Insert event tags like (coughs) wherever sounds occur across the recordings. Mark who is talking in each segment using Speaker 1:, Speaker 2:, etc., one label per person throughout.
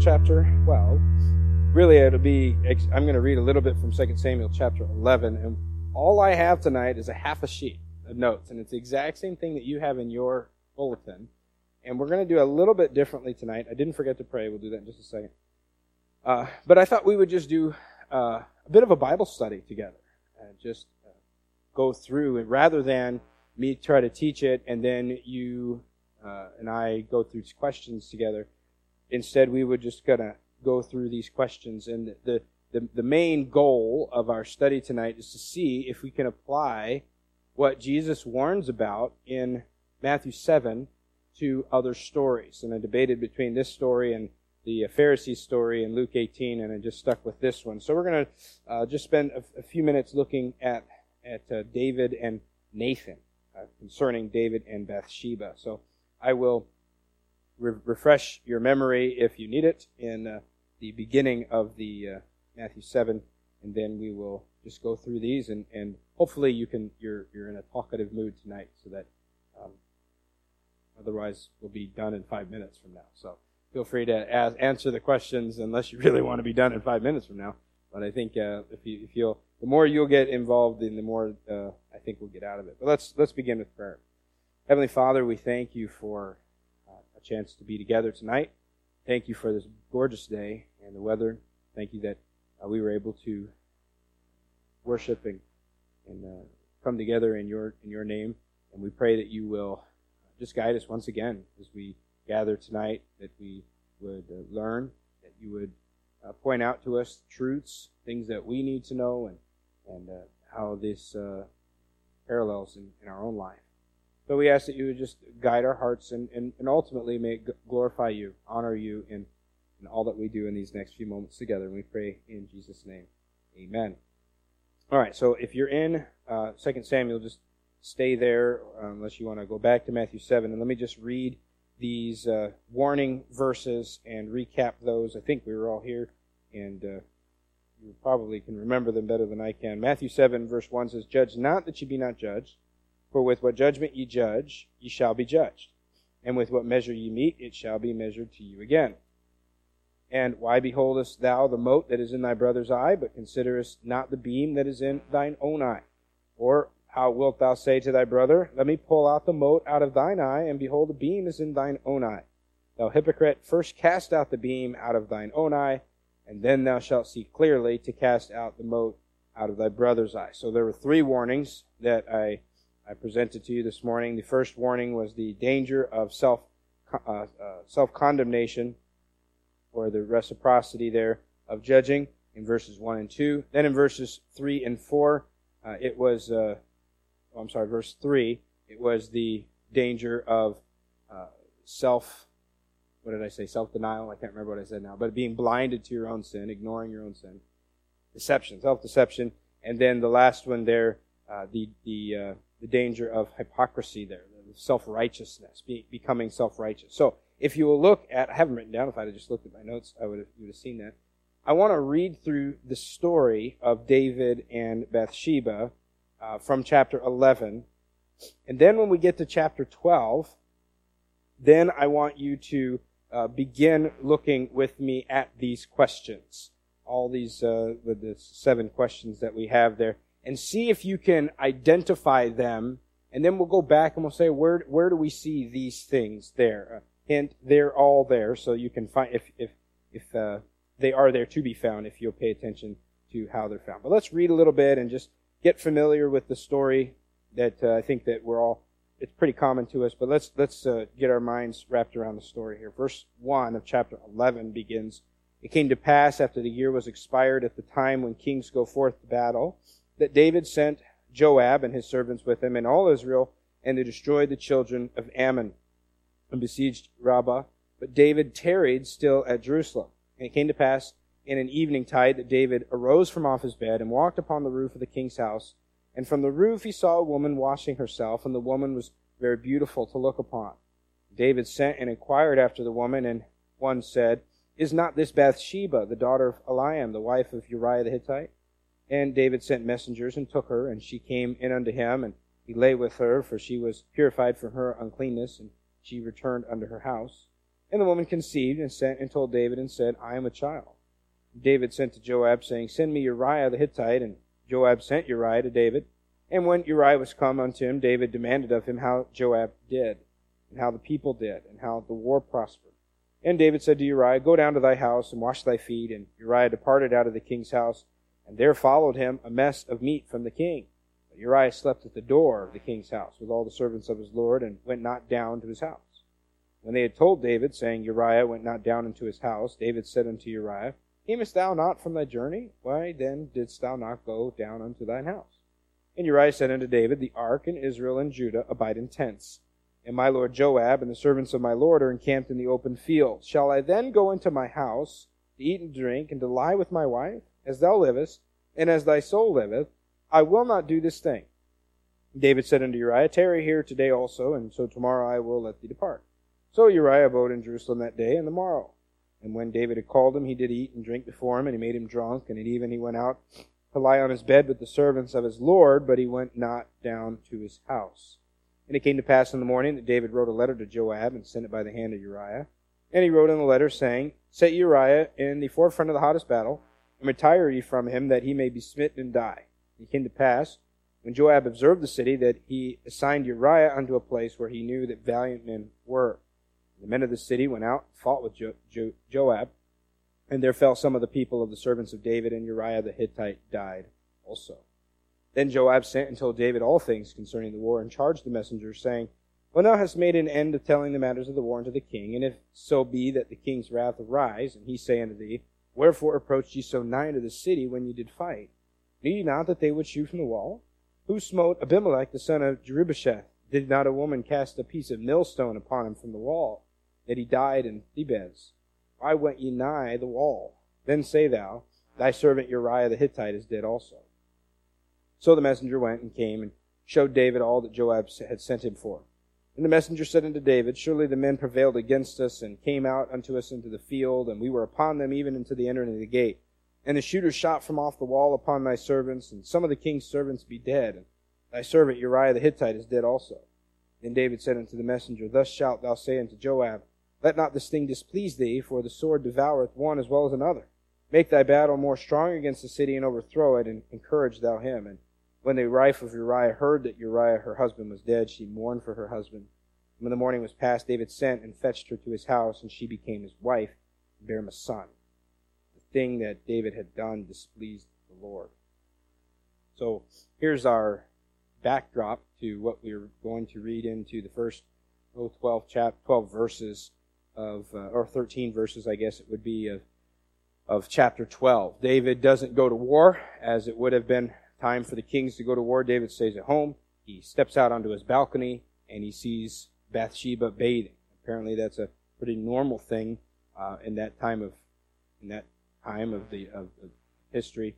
Speaker 1: 2 Samuel chapter 12. Really, it'll be, I'm going to read a little bit from 2 Samuel chapter 11. And all I have tonight is a half a sheet of notes. And it's the exact same thing that you have in your bulletin. And we're going to do a little bit differently tonight. I didn't forget to pray. We'll do that in just a second. Uh, but I thought we would just do uh, a bit of a Bible study together. And just uh, go through it rather than me try to teach it and then you uh, and I go through questions together. Instead, we would just kind of go through these questions. And the, the, the main goal of our study tonight is to see if we can apply what Jesus warns about in Matthew 7 to other stories. And I debated between this story and the Pharisee story in Luke 18, and I just stuck with this one. So we're going to uh, just spend a, a, few minutes looking at, at uh, David and Nathan, uh, concerning David and Bathsheba. So I will re- refresh your memory if you need it in uh, the beginning of the uh, Matthew 7, and then we will just go through these, and, and hopefully you can you're you're in a talkative mood tonight, so that um, otherwise we'll be done in five minutes from now. So feel free to answer the questions unless you (laughs) really want to be done in five minutes from now. But I think uh, if you if you'll the more you'll get involved in, the more uh, I think we'll get out of it. But let's let's begin with prayer. Heavenly Father, we thank you for a chance to be together tonight. Thank you for this gorgeous day and the weather. Thank you that uh, we were able to worship and, and uh, come together in your in your name. And we pray that you will just guide us once again as we gather tonight. That we would uh, learn. That you would uh, point out to us truths, things that we need to know, and and uh, how this parallels in, in our own life. So we ask that you would just guide our hearts and, and, and ultimately may glorify you, honor you in, in all that we do in these next few moments together. And we pray in Jesus' name. Amen. All right, so if you're in uh, 2 Samuel, just stay there uh, unless you want to go back to Matthew 7. And let me just read these uh, warning verses and recap those. I think we were all here, and uh, you probably can remember them better than I can. Matthew 7, verse 1 says, Judge not that you be not judged. For with what judgment ye judge, ye shall be judged. And with what measure ye mete, it shall be measured to you again. And why beholdest thou the mote that is in thy brother's eye, but considerest not the beam that is in thine own eye? Or how wilt thou say to thy brother, Let me pull out the mote out of thine eye, and behold, the beam is in thine own eye? Thou hypocrite, first cast out the beam out of thine own eye, and then thou shalt see clearly to cast out the mote out of thy brother's eye. So there were three warnings that I I presented to you this morning. The first warning was the danger of self uh, uh, self condemnation, or the reciprocity there of judging in verses one and two. Then in verses three and four, uh, it was uh, oh, I'm sorry, verse three. It was the danger of uh, self. What did I say? Self denial. I can't remember what I said now. But being blinded to your own sin, ignoring your own sin, deception, self deception, and then the last one there, uh, the the the danger of hypocrisy there, self righteousness, be, becoming self righteous. So, if you will look at, I haven't written down, if I had just looked at my notes, I would have, you would have seen that. I want to read through the story of David and Bathsheba uh, from chapter 11. And then when we get to chapter 12, then I want you to uh, begin looking with me at these questions. All these, uh, the, the seven questions that we have there and see if you can identify them. And then we'll go back and we'll say, where, where do we see these things there? Uh, hint, they're all there. So you can find, if, if, if, uh, they are there to be found if you'll pay attention to how they're found. But let's read a little bit and just get familiar with the story that uh, I think that we're all, it's pretty common to us, but let's, let's uh, get our minds wrapped around the story here. Verse 1 of chapter 11 begins, It came to pass after the year was expired at the time when kings go forth to battle that David sent Joab and his servants with him and all Israel, and they destroyed the children of Ammon and besieged Rabbah. But David tarried still at Jerusalem. And it came to pass in an evening tide that David arose from off his bed and walked upon the roof of the king's house. And from the roof he saw a woman washing herself, and the woman was very beautiful to look upon. David sent and inquired after the woman, and one said, Is not this Bathsheba, the daughter of Eliam, the wife of Uriah the Hittite? And David sent messengers and took her, and she came in unto him, and he lay with her, for she was purified from her uncleanness, and she returned unto her house. And the woman conceived and sent and told David and said, I am a child. David sent to Joab, saying, Send me Uriah the Hittite. And Joab sent Uriah to David. And when Uriah was come unto him, David demanded of him how Joab did, and how the people did, and how the war prospered. And David said to Uriah, Go down to thy house and wash thy feet. And Uriah departed out of the king's house, and there followed him a mess of meat from the king. But Uriah slept at the door of the king's house with all the servants of his lord, and went not down to his house. When they had told David, saying, Uriah went not down into his house, David said unto Uriah, Camest thou not from thy journey? Why then didst thou not go down unto thine house? And Uriah said unto David, The ark and Israel and Judah abide in tents, and my lord Joab and the servants of my lord are encamped in the open field. Shall I then go into my house to eat and drink, and to lie with my wife? As thou livest, and as thy soul liveth, I will not do this thing. David said unto Uriah, Tarry here today also, and so tomorrow I will let thee depart. So Uriah abode in Jerusalem that day and the morrow. And when David had called him, he did eat and drink before him, and he made him drunk. And at even he went out to lie on his bed with the servants of his Lord, but he went not down to his house. And it came to pass in the morning that David wrote a letter to Joab and sent it by the hand of Uriah. And he wrote in the letter, saying, Set Uriah in the forefront of the hottest battle, and retire ye from him, that he may be smitten and die. And it came to pass, when Joab observed the city, that he assigned Uriah unto a place where he knew that valiant men were. The men of the city went out and fought with jo- jo- Joab, and there fell some of the people of the servants of David, and Uriah the Hittite died also. Then Joab sent and told David all things concerning the war, and charged the messengers, saying, When thou hast made an end of telling the matters of the war unto the king, and if so be that the king's wrath arise, and he say unto thee, Wherefore approached ye so nigh unto the city when ye did fight? Knew ye not that they would shoot from the wall? Who smote Abimelech the son of Jerubbesheth? Did not a woman cast a piece of millstone upon him from the wall? that he died in Thebez. Why went ye nigh the wall? Then say thou, Thy servant Uriah the Hittite is dead also. So the messenger went and came and showed David all that Joab had sent him for. And the messenger said unto David, Surely the men prevailed against us and came out unto us into the field, and we were upon them even into the entering of the gate. And the shooters shot from off the wall upon thy servants, and some of the king's servants be dead, and thy servant Uriah the Hittite is dead also. Then David said unto the messenger, Thus shalt thou say unto Joab, let not this thing displease thee, for the sword devoureth one as well as another. Make thy battle more strong against the city and overthrow it, and encourage thou him. And when the wife of Uriah heard that Uriah her husband was dead, she mourned for her husband. And when the morning was past, David sent and fetched her to his house, and she became his wife, and bare him a son. The thing that David had done displeased the Lord. So here's our backdrop to what we're going to read into the first oh, 12, chap, 12 verses of, uh, or 13 verses, I guess it would be, of, of chapter 12. David doesn't go to war, as it would have been time for the kings to go to war. David stays at home. He steps out onto his balcony and he sees Bathsheba bathing. Apparently, that's a pretty normal thing uh, in that time of in that time of the of, of history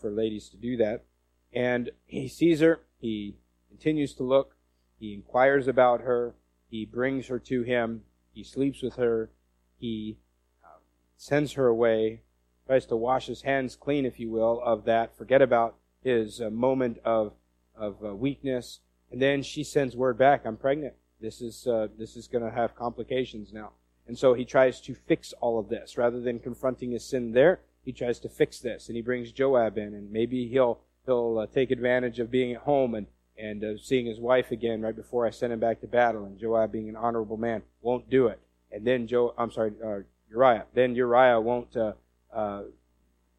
Speaker 1: for ladies to do that. And he sees her. He continues to look. He inquires about her. He brings her to him. He sleeps with her. He uh, sends her away, tries to wash his hands clean, if you will, of that, forget about his uh, moment of, of uh, weakness. And then she sends word back, I'm pregnant. This is, uh, this is going to have complications now. And so he tries to fix all of this. Rather than confronting his sin there, he tries to fix this. And he brings Joab in, and maybe he'll, he'll uh, take advantage of being at home and and uh, seeing his wife again right before I sent him back to battle, and Joab being an honorable man won't do it. And then Joe, I'm sorry, uh, Uriah. Then Uriah won't.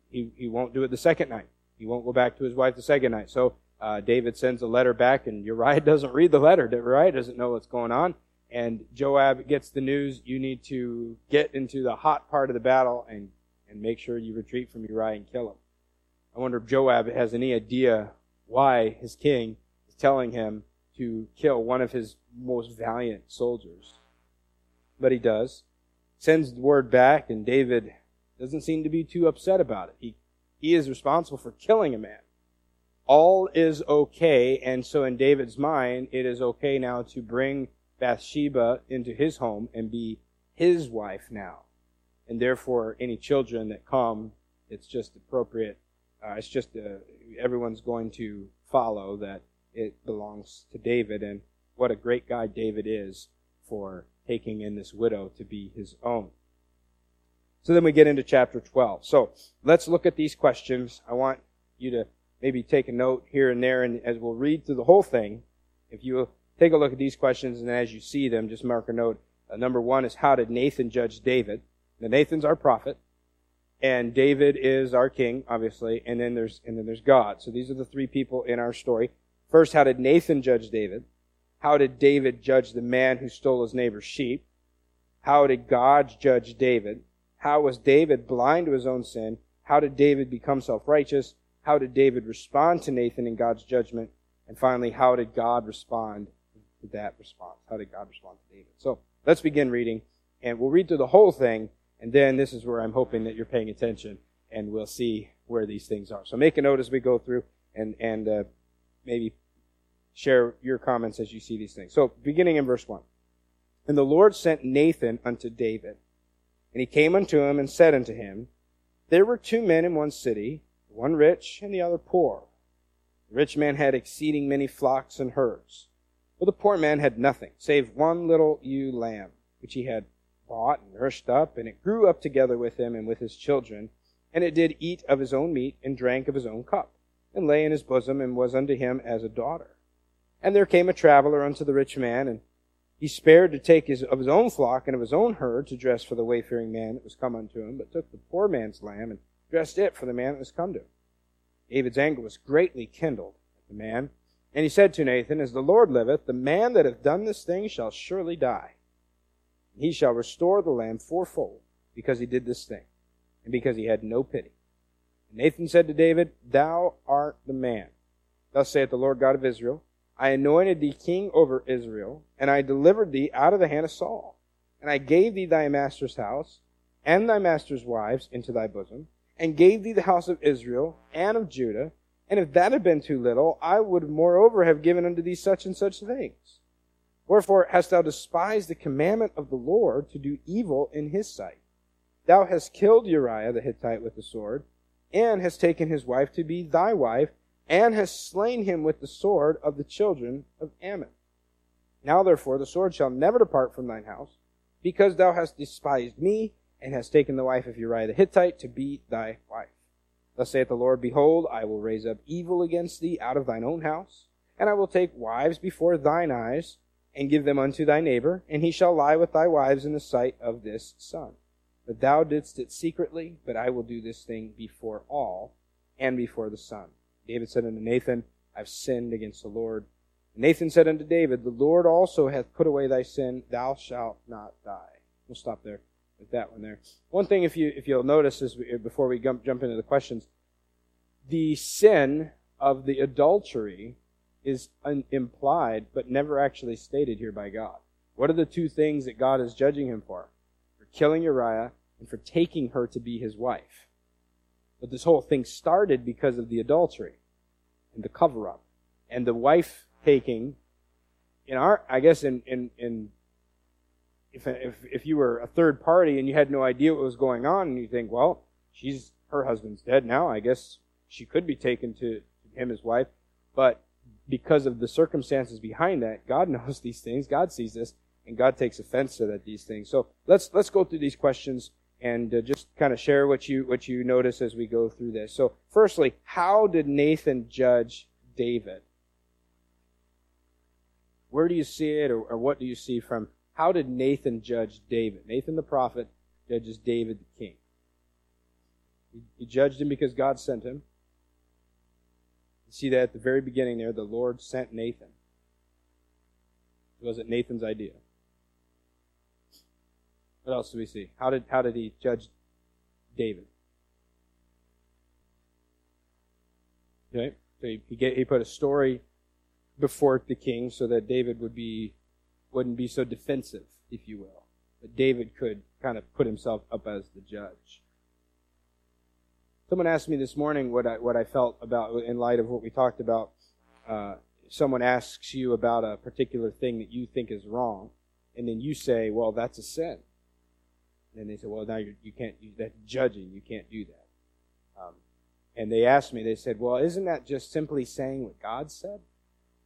Speaker 1: He he won't do it the second night. He won't go back to his wife the second night. So uh, David sends a letter back, and Uriah (laughs) doesn't read the letter. Uriah doesn't know what's going on, and Joab gets the news. You need to get into the hot part of the battle and and make sure you retreat from Uriah and kill him. I wonder if Joab has any idea why his king is telling him to kill one of his most valiant soldiers. But he does. Sends word back, and David doesn't seem to be too upset about it. He, he is responsible for killing a man. All is okay, and so in David's mind, it is okay now to bring Bathsheba into his home and be his wife now. And therefore, any children that come, it's just appropriate. Uh, it's just uh, everyone's going to follow that it belongs to David, and what a great guy David is for taking in this widow to be his own. So then we get into chapter 12. So let's look at these questions. I want you to maybe take a note here and there, and as we'll read through the whole thing, if you take a look at these questions, and as you see them, just mark a note. Uh, number one is how did Nathan judge David? Now Nathan's our prophet, and David is our king, obviously, and then there's and then there's God. So these are the three people in our story. First, how did Nathan judge David? How did David judge the man who stole his neighbor's sheep? How did God judge David? How was David blind to his own sin? How did David become self-righteous? How did David respond to Nathan in God's judgment? And finally, how did God respond to that response? How did God respond to David? So let's begin reading, and we'll read through the whole thing, and then this is where I'm hoping that you're paying attention, and we'll see where these things are. So make a note as we go through, and and uh, maybe share your comments as you see these things. So beginning in verse one, and the Lord sent Nathan unto David and he came unto him and said unto him, There were two men in one city, one rich and the other poor. The rich man had exceeding many flocks and herds, but the poor man had nothing, save one little ewe lamb, which he had bought and nursed up, and it grew up together with him and with his children, and it did eat of his own meat, and drank of his own cup, and lay in his bosom, and was unto him as a daughter. And there came a traveler unto the rich man, and he spared to take his, of his own flock and of his own herd to dress for the wayfaring man that was come unto him, but took the poor man's lamb and dressed it for the man that was come to him. David's anger was greatly kindled at the man, and he said to Nathan, As the Lord liveth, the man that hath done this thing shall surely die. And He shall restore the lamb fourfold, because he did this thing, and because he had no pity. And Nathan said to David, Thou art the man. Thus saith the Lord God of Israel, I anointed thee king over Israel, and I delivered thee out of the hand of Saul. And I gave thee thy master's house, and thy master's wives into thy bosom, and gave thee the house of Israel and of Judah. And if that had been too little, I would moreover have given unto thee such and such things. Wherefore hast thou despised the commandment of the Lord to do evil in his sight? Thou hast killed Uriah the Hittite with the sword, and hast taken his wife to be thy wife, and hast slain him with the sword of the children of Ammon. Now therefore the sword shall never depart from thine house, because thou hast despised me, and hast taken the wife of Uriah the Hittite to be thy wife. Thus saith the Lord, Behold, I will raise up evil against thee out of thine own house, and I will take wives before thine eyes, and give them unto thy neighbor, and he shall lie with thy wives in the sight of this sun. But thou didst it secretly, but I will do this thing before all, and before the sun. David said unto Nathan, I've sinned against the Lord. Nathan said unto David, The Lord also hath put away thy sin, thou shalt not die. We'll stop there with that one there. One thing, if you if you'll notice, is before we jump into the questions, the sin of the adultery is un- implied but never actually stated here by God. What are the two things that God is judging him for? For killing Uriah and for taking her to be his wife. But this whole thing started because of the adultery and the cover up and the wife taking in our I guess in in, in if, if if you were a third party and you had no idea what was going on and you think, well, she's her husband's dead now, I guess she could be taken to, him as wife, but because of the circumstances behind that, God (laughs) knows these things, God sees this, and God takes offense to that these things. So let's let's go through these questions and uh, just kind of share what you what you notice as we go through this. So, firstly, how did Nathan judge David? Where do you see it, or, or what do you see from how did Nathan judge David? Nathan the prophet judges David the king. He, he judged him because God sent him. You see that at the very beginning there, the Lord sent Nathan. It wasn't Nathan's idea. What else do we see? How did how did he judge David? Okay, so he he, get, he put a story before the king so that David would be wouldn't be so defensive, if you will. But David could kind of put himself up as the judge. Someone asked me this morning what I what I felt about in light of what we talked about. Uh, someone asks you about a particular thing that you think is wrong, and then you say, "Well, that's a sin." And they said, well, now you're, you can't, you, that's judging. You can't do that. Um, and they asked me, they said, well, isn't that just simply saying what God said?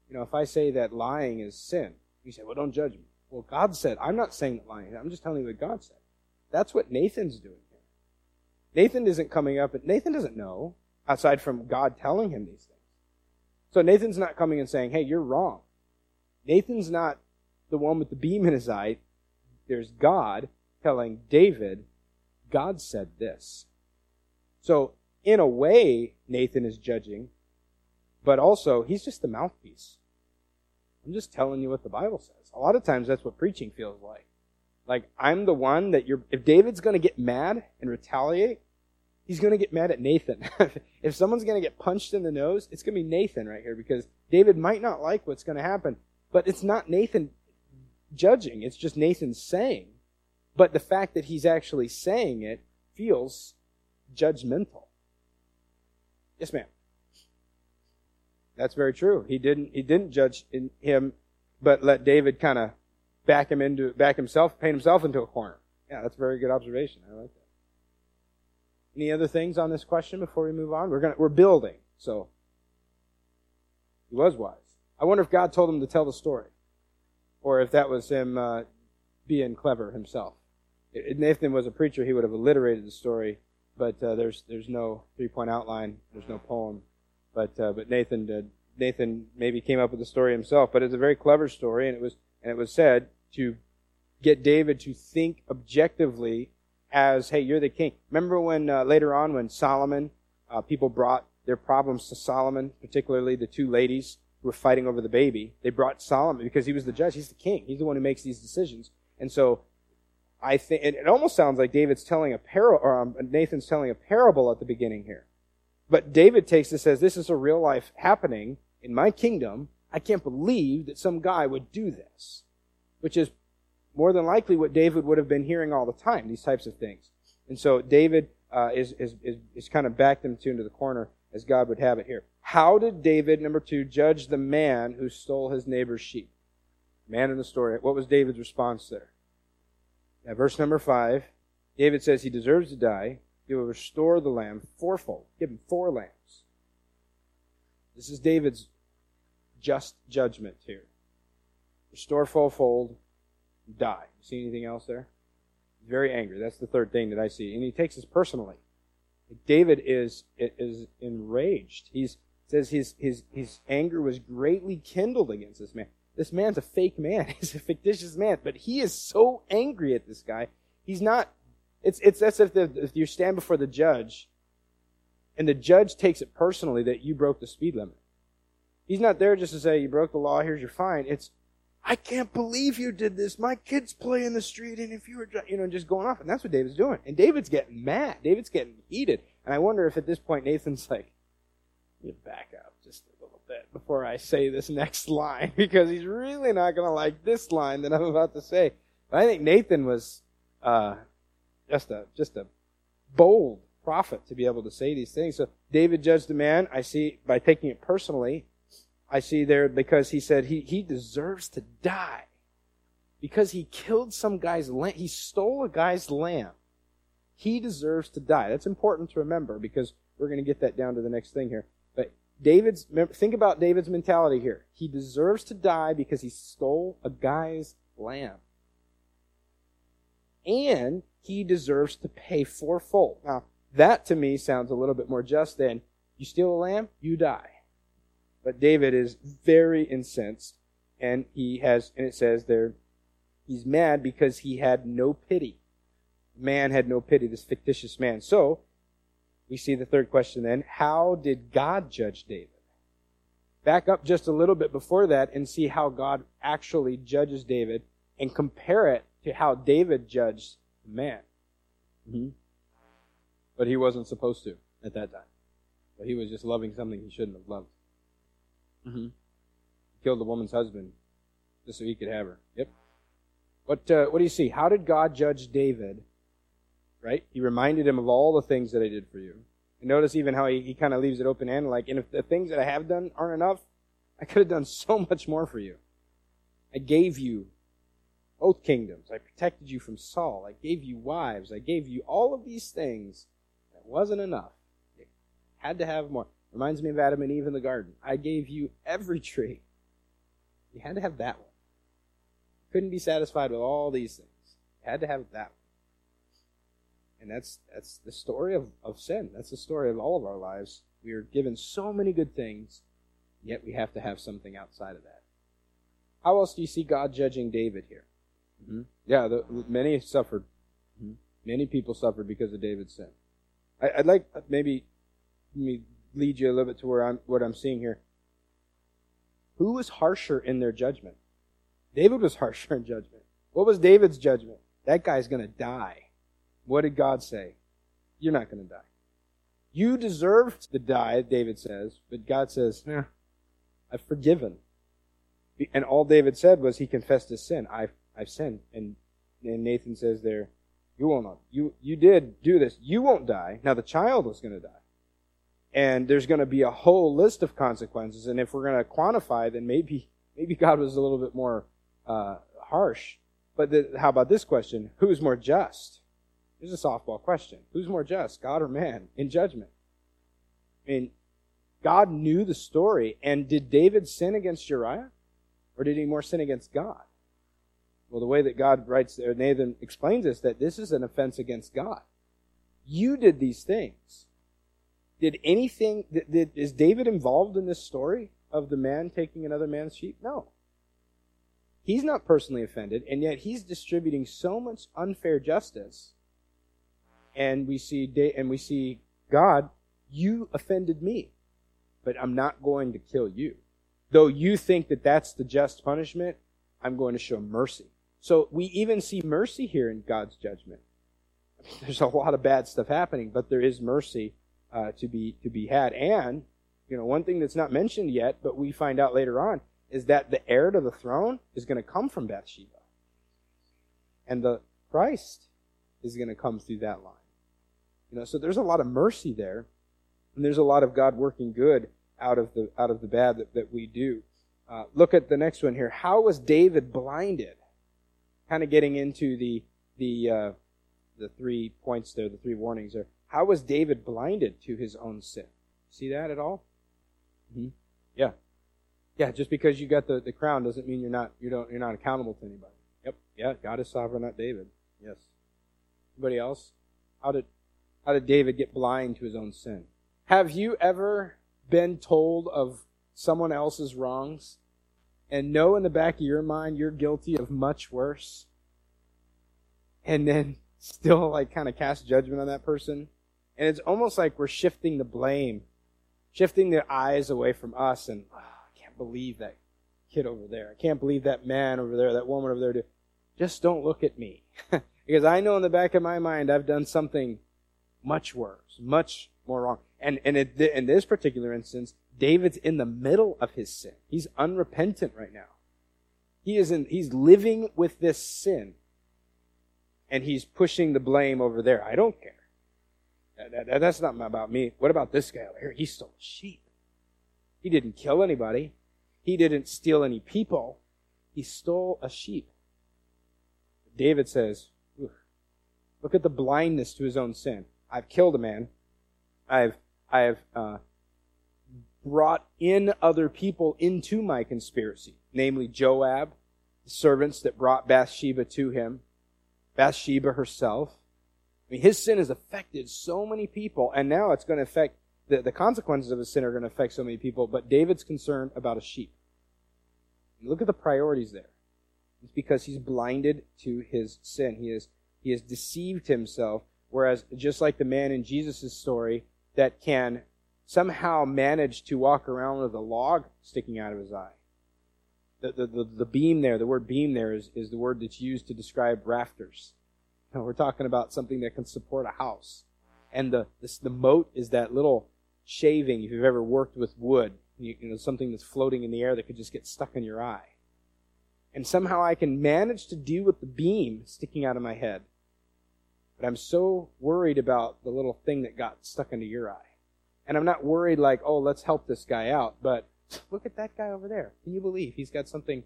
Speaker 1: You know, if I say that lying is sin, you say, well, don't judge me. Well, God said, I'm not saying that lying. I'm just telling you what God said. That's what Nathan's doing here. Nathan isn't coming up, and Nathan doesn't know, outside from God telling him these things. So Nathan's not coming and saying, hey, you're wrong. Nathan's not the one with the beam in his eye. There's God telling David, God said this. So, in a way, Nathan is judging, but also, he's just the mouthpiece. I'm just telling you what the Bible says. A lot of times that's what preaching feels like. Like, I'm the one that you're, if David's gonna get mad and retaliate, he's gonna get mad at Nathan. (laughs) if someone's gonna get punched in the nose, it's gonna be Nathan right here because David might not like what's gonna happen, but it's not Nathan judging, it's just Nathan saying. But the fact that he's actually saying it feels judgmental. Yes, ma'am. That's very true. He didn't he didn't judge him, but let David kind of back him into back himself, paint himself into a corner. Yeah, that's a very good observation. I like that. Any other things on this question before we move on? We're gonna we're building, so he was wise. I wonder if God told him to tell the story, or if that was him uh, being clever himself. If Nathan was a preacher, he would have alliterated the story, but uh, there's there's no three point outline, there's no poem. But uh, but Nathan did. Nathan maybe came up with the story himself, but it's a very clever story, and it was and it was said to get David to think objectively as, hey, you're the king. Remember when uh, later on when Solomon, uh, people brought their problems to Solomon, particularly the two ladies who were fighting over the baby. They brought Solomon because he was the judge. He's the king. He's the one who makes these decisions. And so I think it, it almost sounds like David's telling a parable, or um, Nathan's telling a parable at the beginning here. But David takes this as this is a real life happening in my kingdom. I can't believe that some guy would do this, which is more than likely what David would have been hearing all the time, these types of things. And so David uh, is, is, is, is kind of backed them into the corner as God would have it here. How did David, number two, judge the man who stole his neighbor's sheep? Man in the story. What was David's response there? Now, verse number five, David says he deserves to die. He will restore the lamb fourfold. Give him four lambs. This is David's just judgment here. Restore fourfold, die. You see anything else there? Very angry. That's the third thing that I see. And he takes this personally. David is is enraged. He's says his his his anger was greatly kindled against this man. This man's a fake man. (laughs) He's a fictitious man, but he is so angry at this guy. He's not it's, it's as if, the, if you stand before the judge and the judge takes it personally that you broke the speed limit. He's not there just to say, you broke the law, here's your fine. It's, I can't believe you did this. My kids play in the street, and if you were, you know, just going off. And that's what David's doing. And David's getting mad. David's getting heated. And I wonder if at this point Nathan's like, you back up just bit before I say this next (laughs) line, because he's really not going to like this line that I'm about to say. But I think Nathan was, uh, just a just a bold prophet to be able to say these things. So David judged the man. I see by taking it personally. I see there because he said he, he deserves to die because he killed some guy's lamb. He stole a guy's lamb. He deserves to die. That's important to remember because we're going to get that down to the next thing here. David's think about David's mentality here. He deserves to die because he stole a guy's lamb. And he deserves to pay fourfold. Now, that to me sounds a little bit more just than you steal a lamb, you die. But David is very incensed, and he has, and it says there, he's mad because he had no pity. Man had no pity, this fictitious man. So, we see the third question then. How did God judge David? Back up just a little bit before that and see how God actually judges David and compare it to how David judged the man. Mm-hmm. But he wasn't supposed to at that time. But he was just loving something he shouldn't have loved. Mm-hmm. Killed the woman's husband just so he could have her. Yep. What uh, What do you see? How did God judge David? Right? He reminded him of all the things that I did for you. And notice even how he, he kind of leaves it open ended, like, and if the things that I have done aren't enough, I could have done (laughs) so much more for you. I gave you both kingdoms. I protected you from Saul. I gave you wives. I gave you all of these things. That wasn't enough. You had to have more. Reminds me of Adam and Eve in the garden. I gave you every tree. You had to have that one. couldn't be satisfied with all these things. Had to have that. And that's that's the story of, of sin. That's the story of all of our lives. We are given so many good things, yet we have to have something outside of that. How else do you see God judging David here? Mm-hmm. Yeah, the, many suffered. Mm-hmm. Many people suffered because of David's sin. I, would like maybe me lead you a little bit to where I'm what I'm seeing here. Who was harsher in their judgment? David was (laughs) harsher in judgment. What was David's judgment? That guy's going to die. What did God say? You're not going to die. You deserved to die, David says, but God says, nah, I've forgiven. And all David said was he confessed his sin. I've, I've sinned. And, and Nathan says there, you will not. You, you did do this. You won't die. Now the child was going to die. And there's going to be a whole list of consequences. And if we're going to quantify, then maybe, maybe God was a little bit more, uh, harsh. But the, how about this question? Who's more just? Here's a softball question. Who's more just, God or man, in judgment? I mean, God knew the story. And did David sin against Uriah? Or did he more sin against God? Well, the way that God writes there, Nathan explains this, that this is an offense against God. You did these things. Did anything, did, is David involved in this story of the man taking another man's sheep? No. He's not personally offended, and yet he's distributing so much unfair justice. And we see, and we see God, you offended me, but I'm not going to kill you. Though you think that that's the just punishment, I'm going to show mercy. So we even see mercy here in God's judgment. (laughs) There's a lot of bad stuff happening, but there is mercy uh, to be to be had. And you know, one thing that's not mentioned yet, but we find out later on, is that the heir to the throne is going to come from Bathsheba, and the Christ is going to come through that line. You know, so there's a lot of mercy there, and there's a lot of God working good out of the out of the bad that, that we do. Uh, look at the next one here. How was David blinded? Kind of getting into the the uh, the three points there, the three warnings there. How was David blinded to his own sin? See that at all? Mm-hmm. Yeah, yeah. Just because you got the, the crown doesn't mean you're not you don't you're not accountable to anybody. Yep. Yeah. God is sovereign, not David. Yes. Anybody else? How did how did David get blind to his own sin? Have you ever been told of someone else's wrongs and know in the back of your mind you're guilty of much worse and then (laughs) still like kind of cast judgment on that person? And it's almost like we're shifting the blame shifting the eyes away from us and oh, i can't believe that kid over there. I can't believe that man over there that woman over there just don't look at me. (laughs) Because i know in the back of my mind i've done something much worse much more wrong and, and in this particular instance, David's in the middle of his sin. He's unrepentant right now. He is in, he's living with this sin. And he's pushing the blame over there. I don't care. That, that, that's not about me. What about this guy over here? He stole a sheep. He didn't kill anybody. He didn't steal any people. He stole a sheep. David says, look at the blindness to his own sin. I've killed a man. I've I have uh, brought in other people into my conspiracy, namely Joab, the servants that brought Bathsheba to him, Bathsheba herself. I mean, his sin has affected so many people, and now it's going to affect the, the consequences of his sin are going to affect so many people. But David's concerned about a sheep. look at the priorities there. It's because he's blinded to his sin. He is he has deceived himself. Whereas, just like the man in Jesus' story, that can somehow manage to walk around with a log sticking out of his eye. The, the, the, the, beam there, the word beam there is, is the word that's used to describe rafters. (laughs) We're talking about something that can support a house. And the, this, the mote is that little shaving, if you've ever worked with wood, you, you know, something that's floating in the air that could just get stuck in your eye. And somehow I can manage to deal with the beam sticking out of my head but I'm so worried about the little thing that got stuck into your eye. And I'm not worried like, oh, let's help this guy out, but look at that guy over there. Can you believe he's got something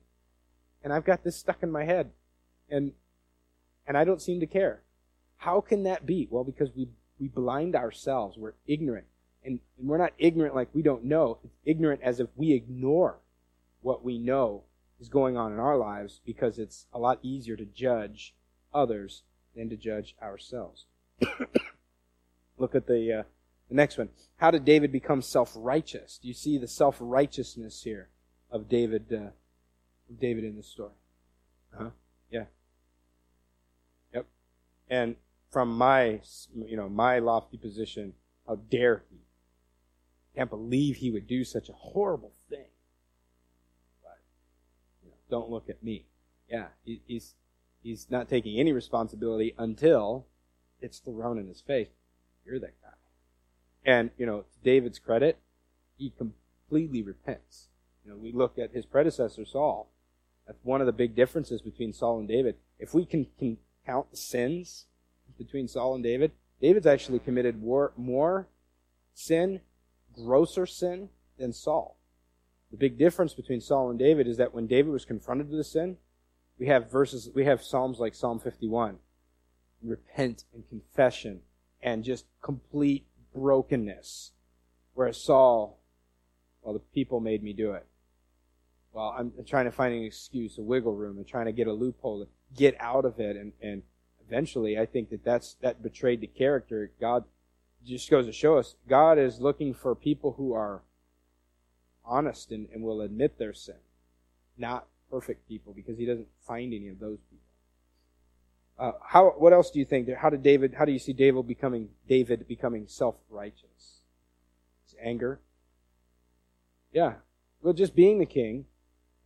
Speaker 1: and I've got this stuck in my head and and I don't seem to care. How can that be? Well, because we we blind ourselves. We're ignorant. And, and we're not ignorant like we don't know. It's ignorant as if we ignore what we know is going on in our lives because it's a lot easier to judge others than to judge ourselves. (coughs) Look at the, uh, the next one. How did David become self-righteous? Do you see the self-righteousness here of David, uh, David in the story? Uh-huh. Yeah. Yep. And from my, you know, my lofty position, how dare he? Can't believe he would do such a horrible thing. But you know, don't look at me. Yeah, he, he's he's not taking any responsibility until it's thrown in his face. You're that guy. And you know, to David's credit, he completely repents. You know, we look at his predecessor Saul. That's one of the big differences between Saul and David. If we can, can count the sins between Saul and David, David's actually committed war, more sin, grosser sin than Saul. The big difference between Saul and David is that when David was confronted with a sin, we have verses, we have Psalms like Psalm 51. Repent and confession and just complete brokenness. Whereas Saul, well, the people made me do it. Well, I'm trying to find an excuse, a wiggle room, and trying to get a loophole to get out of it. And, and eventually, I think that that's, that betrayed the character. God just goes to show us God is looking for people who are honest and, and will admit their sin, not perfect people, because He doesn't find any of those people. Uh, how? What else do you think? How did David? How do you see David becoming David becoming self-righteous? His anger. Yeah, well, just being the king,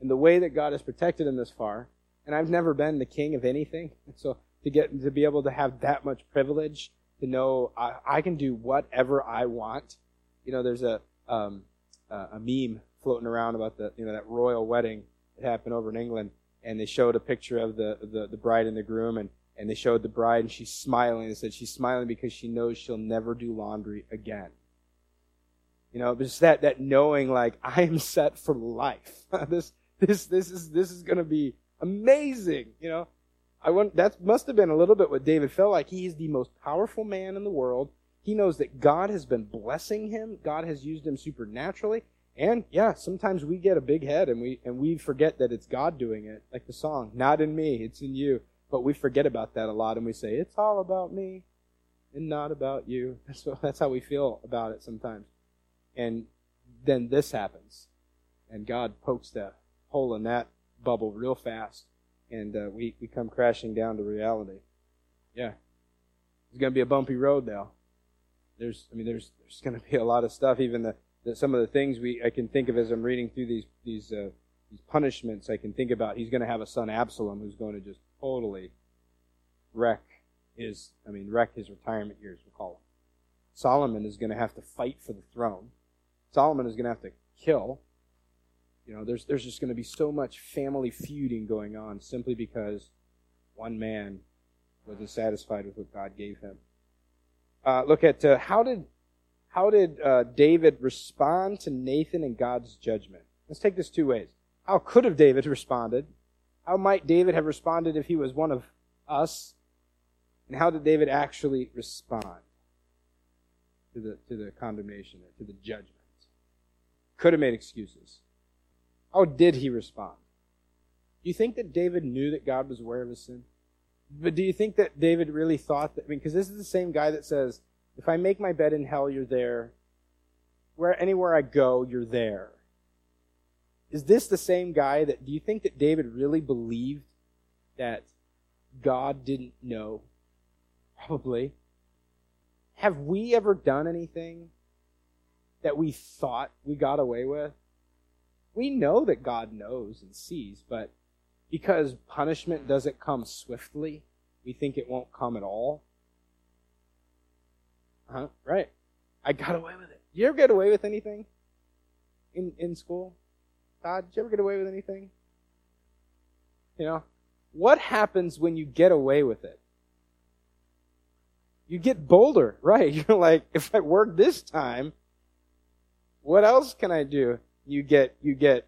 Speaker 1: and the way that God has protected him this far. And I've never been the king of anything, (laughs) so to get to be able to have that much privilege to know I, I can do whatever I want. You know, there's a um, a meme floating around about the you know that royal wedding that happened over in England, and they showed a picture of the the, the bride and the groom, and and they showed the bride, and she's smiling. They said she's smiling because she knows she'll never do laundry again. You know, just that that knowing, like I am set for life. (laughs) this this this is this is going to be amazing. You know, I want that must have been a little bit what David felt like. He is the most powerful man in the world. He knows that God has been blessing him. God has used him supernaturally. And yeah, sometimes we get a big head and we and we forget that it's God doing it, like the song, "Not in me, it's in you." But we forget about that a lot and we say, it's all about me and not about you. (laughs) That's, what, that's how we feel about it sometimes. And then this happens. And God pokes that hole in that bubble real fast. And uh, we, we come crashing down to reality. Yeah. It's going to be a bumpy road, though. There's, I mean, there's, there's going to be a lot of stuff. Even the, the, some of the things we, I can think of as I'm reading through these, these, uh, these punishments, I can think about. He's going to have a son, Absalom, who's going to just totally wreck his, I mean, wreck his retirement years, we'll call him. Solomon is going to have to fight for the throne. Solomon is going to have to kill. You know, there's, there's just going to be so much family feuding going on simply because one man wasn't satisfied with what God gave him. Uh, look at uh, how did how did uh, David respond to Nathan and God's judgment? Let's take this two ways. How could have David (laughs) responded? How might David have responded if he was one of us? And how did David actually respond to the, to the condemnation, or to the judgment? Could have made excuses. How did he respond? Do you think that David knew that God was aware of his sin? But do you think that David really thought that? I mean, because this is the same guy that says, if I make my bed in hell, you're there. Where anywhere I go, you're there. Is this the same guy that, do you think that David really believed that God didn't know? Probably. Have we ever done anything that we thought we got away with? We know that God knows and sees, but because punishment doesn't come swiftly, we think it won't come at all. Huh? Right. I got away with it. You ever get away with anything in in school? Todd, did you ever get away with anything? You know, what happens when you get away with it? You get bolder, (laughs) right? (laughs) You're like, if I work this time, what else can I do? You get, you get,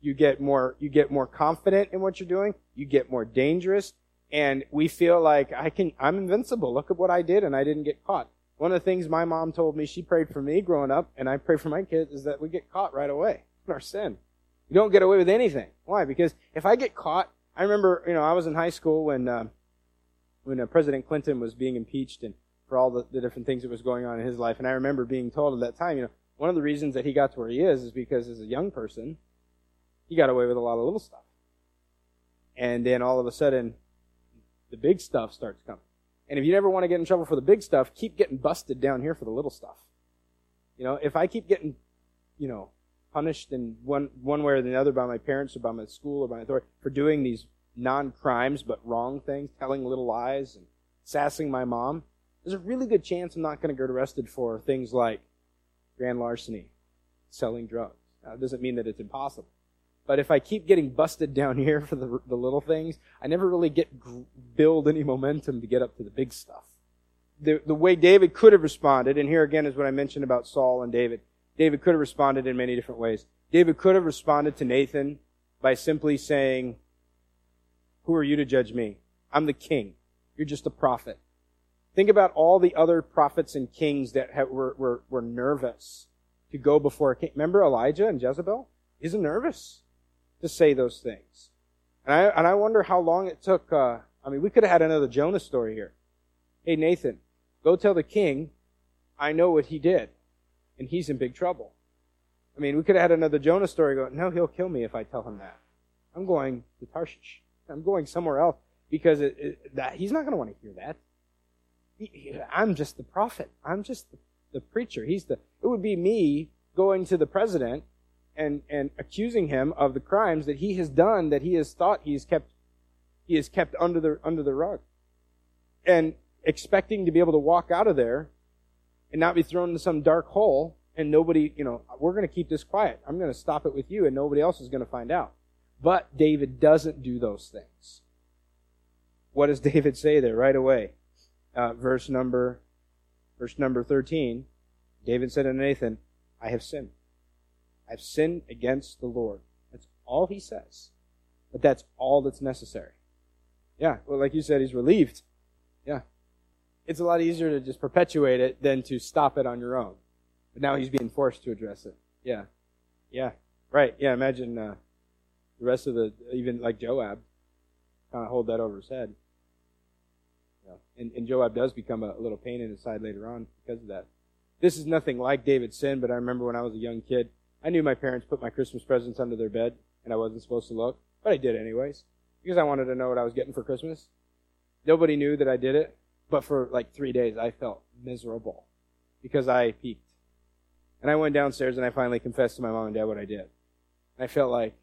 Speaker 1: you get more, you get more confident in what you're doing. You get more dangerous. And we feel like I can, I'm invincible. Look at what I did and I didn't get caught. One of the things my mom told me, she prayed for me growing up, and I pray for my kids, is that we get caught right away in our sin. You don't get away with anything. Why? Because if I get caught, I remember, you know, I was in high school when, uh, when uh, President Clinton was being impeached and for all the, the different things that was going on in his life. And I remember being told at that time, you know, one of the reasons that he got to where he is is because as a young person, he got away with a lot of little stuff. And then all of a sudden, the big stuff starts coming. And if you never want to get in trouble for the big stuff, keep getting busted down here for the little stuff. You know, if I keep getting, you know, punished in one one way or the other by my parents or by my school or by my authority for doing these non-crimes but wrong things, telling little lies and sassing my mom, there's a really good chance I'm not going to get arrested for things like grand larceny, selling drugs. Now, it doesn't mean that it's impossible. But if I keep getting busted down here for the, the little things, I never really get build any momentum to get up to the big stuff. The, the way David could have responded, and here again is what I mentioned about Saul and David. David could have responded in many different ways. David could have responded to Nathan by simply saying, Who are you to judge me? I'm the king. You're just a prophet. Think about all the other prophets and kings that have, were, were, were nervous to go before a king. Remember Elijah and Jezebel? He's nervous to say those things. And I, and I wonder how long it took. Uh, I mean, we could have had another Jonah story here. Hey, Nathan, go tell the king, I know what he did, and he's in big trouble. I mean, we could have had another Jonah story go, no, he'll kill me if I tell him that. I'm going to Tarshish. I'm going somewhere else because it, it, that, he's not going to want to hear that. He, I'm just the prophet. I'm just the, the preacher. He's the, it would be me going to the president and, and accusing him of the crimes that he has done that he has thought he's kept he has kept under the under the rug. And expecting to be able to walk out of there and not be thrown into some dark hole and nobody, you know, we're going to keep this quiet. I'm going to stop it with you and nobody else is going to find out. But David doesn't do those things. What does (laughs) David say there right away? Uh, verse number verse number 13. David said to Nathan, I have sinned. I've sinned against the Lord. That's all he says. But that's all that's necessary. Yeah, well, like you said, he's relieved. Yeah. It's a lot easier to just perpetuate it than to stop it on your own. But now he's being forced to address it. Yeah. Yeah. Right. Yeah, imagine uh, the rest of the, even like Joab, kind of hold that over his head. Yeah. And, and Joab does become a, a little pain in his side later on because of that. This is nothing like David's sin, but I remember when I was a young kid, I knew my parents put my Christmas presents under their bed, and I wasn't supposed to look, but I did anyways, because I wanted to know what I was getting for Christmas. Nobody knew that I did it, but for like three days I felt miserable because I peeked. And I went downstairs and I finally confessed to my mom and dad what I did. I felt like,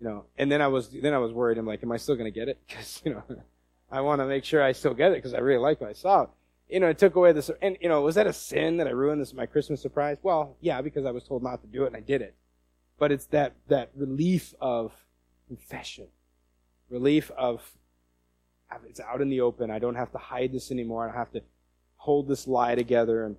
Speaker 1: you know, and then I was, then I was worried. I'm like, am I still going to get it? (laughs) Because, you know, (laughs) I want to make sure I still get it because I really like what I saw you know, it took away this, and, you know, was that a sin that I ruined this, my Christmas surprise? Well, yeah, because I was told not to do it and I did it. But it's that, that relief of confession. Relief of, it's out in the open. I don't have to hide this anymore. I don't have to hold this lie together and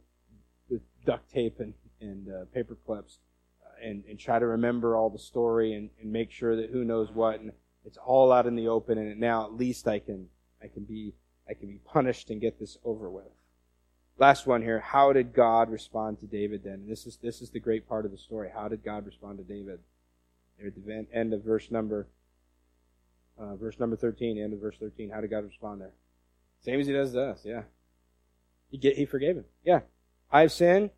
Speaker 1: with duct tape and, and uh, paper clips uh, and, and try to remember all the story and, and make sure that who knows what. And it's all out in the open and now at least I can, I can be I can be punished and get this over with. Last one here. How did God respond to David then? And this is, this is the great part of the story. How did God respond to David? At the end of verse number, uh, verse number 13, end of verse 13. How did God respond there? Same as he does to us, yeah. He, get, he forgave him. Yeah. I've sinned.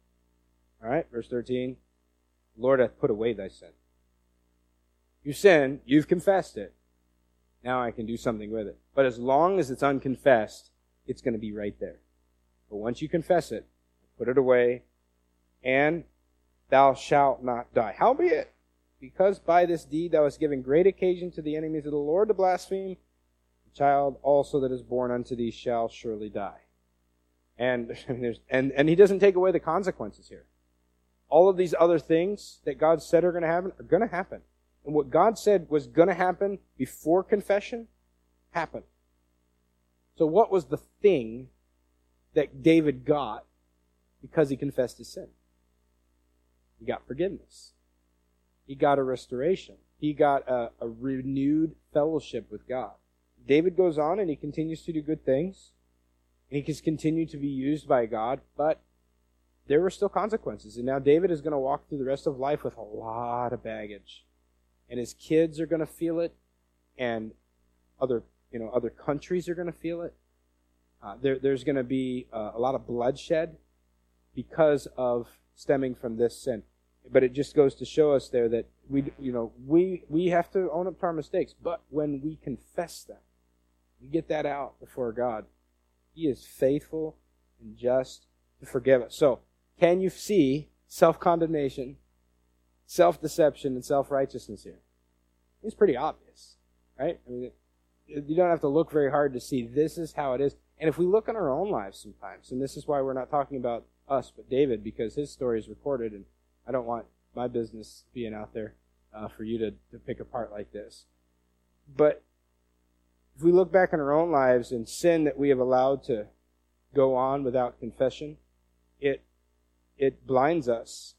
Speaker 1: All right, verse 13. Lord hath put away thy sin. You sin, you've confessed it. Now I can do something with it. But as long as it's unconfessed, it's going to be right there. But once you confess it, put it away, and thou shalt not die. Howbeit, because by this deed thou hast given great occasion to the enemies of the Lord to blaspheme, the child also that is born unto thee shall surely die. And, (laughs) and, and he doesn't take away the consequences here. All of these other things that God said are going to happen are going to happen. And what God said was going to happen before confession happened. So what was the thing that David got because he confessed his sin? He got forgiveness. He got a restoration. He got a, a renewed fellowship with God. David goes on and he continues to do good things. And he can continue to be used by God, but there were still consequences. And now David is going to walk through the rest of life with a lot of baggage and his kids are going to feel it, and other you know other countries are going to feel it. Uh, there, there's going to be uh, a lot of bloodshed because of stemming from this sin. But it just goes to show us there that we, you know, we we have to own up to our mistakes. But when we confess them, we get that out before God. He is faithful and just to forgive us. So, can you see self condemnation, self deception, and self righteousness here? It's pretty obvious, right? I mean, you don't have to look very hard to see this is how it is. And if we look in our own lives sometimes, and this is why we're not talking about us, but David, because his story is recorded, and I don't want my business being out there uh, for you to, to pick apart like this. But if we look back in our own lives and sin that we have allowed to go on without confession, it it blinds us.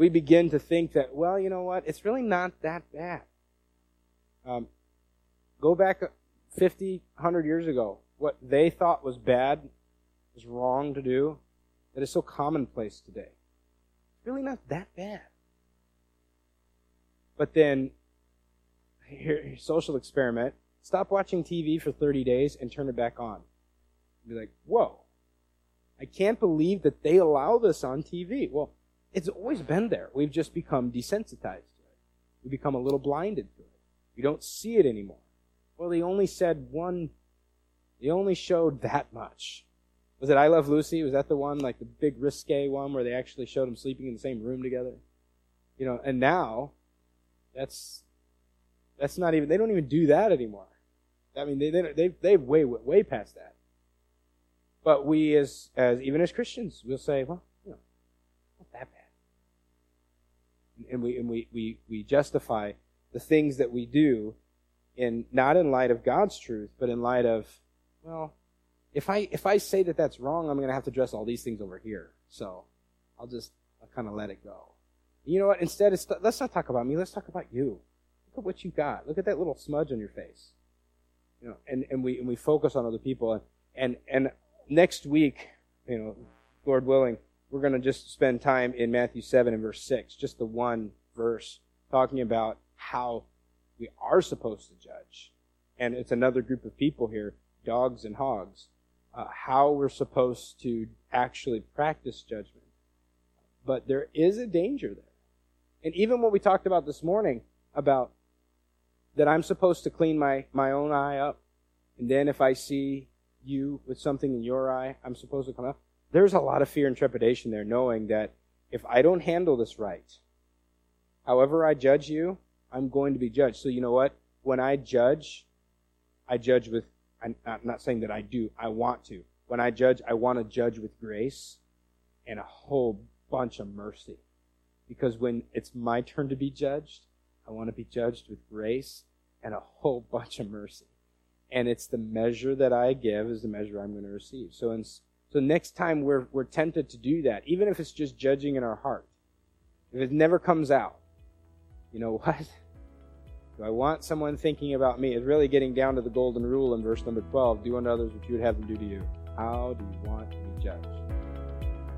Speaker 1: We begin to think that, well, you know what? It's really not that bad. Um, go back 50, 100 years ago. What they thought was bad, was wrong to do, that is so commonplace today. It's really not that bad. But then, here, social experiment stop watching TV for 30 days and turn it back on. Be like, whoa, I can't believe that they allow this on TV. Well, it's always been there. We've just become desensitized to it. We become a little blinded to it. We don't see it anymore. Well, they only said one, they only showed that much. Was it I Love Lucy? Was that the one, like the big risque one where they actually showed them sleeping in the same room together? You know, and now, that's, that's not even, they don't even do that anymore. I mean, they, they, they, they've way, way past that. But we as, as, even as Christians, we'll say, well, And we, and we, we, we justify the things that we do in, not in light of God's truth, but in light of, well, if I if I say that that's wrong, I'm going to have to address all these things over here. So I'll just I'll kind of let it go. You know what? Instead, it's, let's not talk about me. Let's talk about you. Look at what you got. Look at that little smudge on your face. You know, and, and we and we focus on other people. And and, and next week, you know, Lord willing, we're going to just spend time in Matthew seven and verse six, just the one verse, talking about how we are supposed to judge. And it's another group of people here, dogs and hogs uh, how we're supposed to actually practice judgment. But there is a danger there. And even what we talked about this morning about that I'm supposed to clean my, my own eye up, and then if I see you with something in your eye, I'm supposed to come up. There's a lot of fear and trepidation there, knowing that if I don't handle this right, however I judge you, I'm going to be judged. So you know what? When I judge, I judge with I'm not saying that I do, I want to. When I judge, I want to judge with grace and a whole bunch of mercy. Because when it's my turn to be judged, I want to be judged with grace and a whole bunch of mercy. And it's the measure that I give is the measure I'm going to receive. So, in, so next time we're, we're tempted to do that, even if it's just judging in our heart, if it never comes out, you know what? (laughs) Do I want someone thinking about me? It's really getting down to the golden rule in verse number 12. Do unto others what you would have them do to you. How do you want to be judged?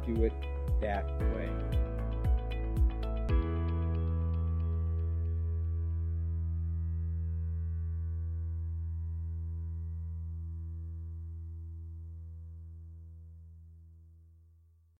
Speaker 1: Do it that way.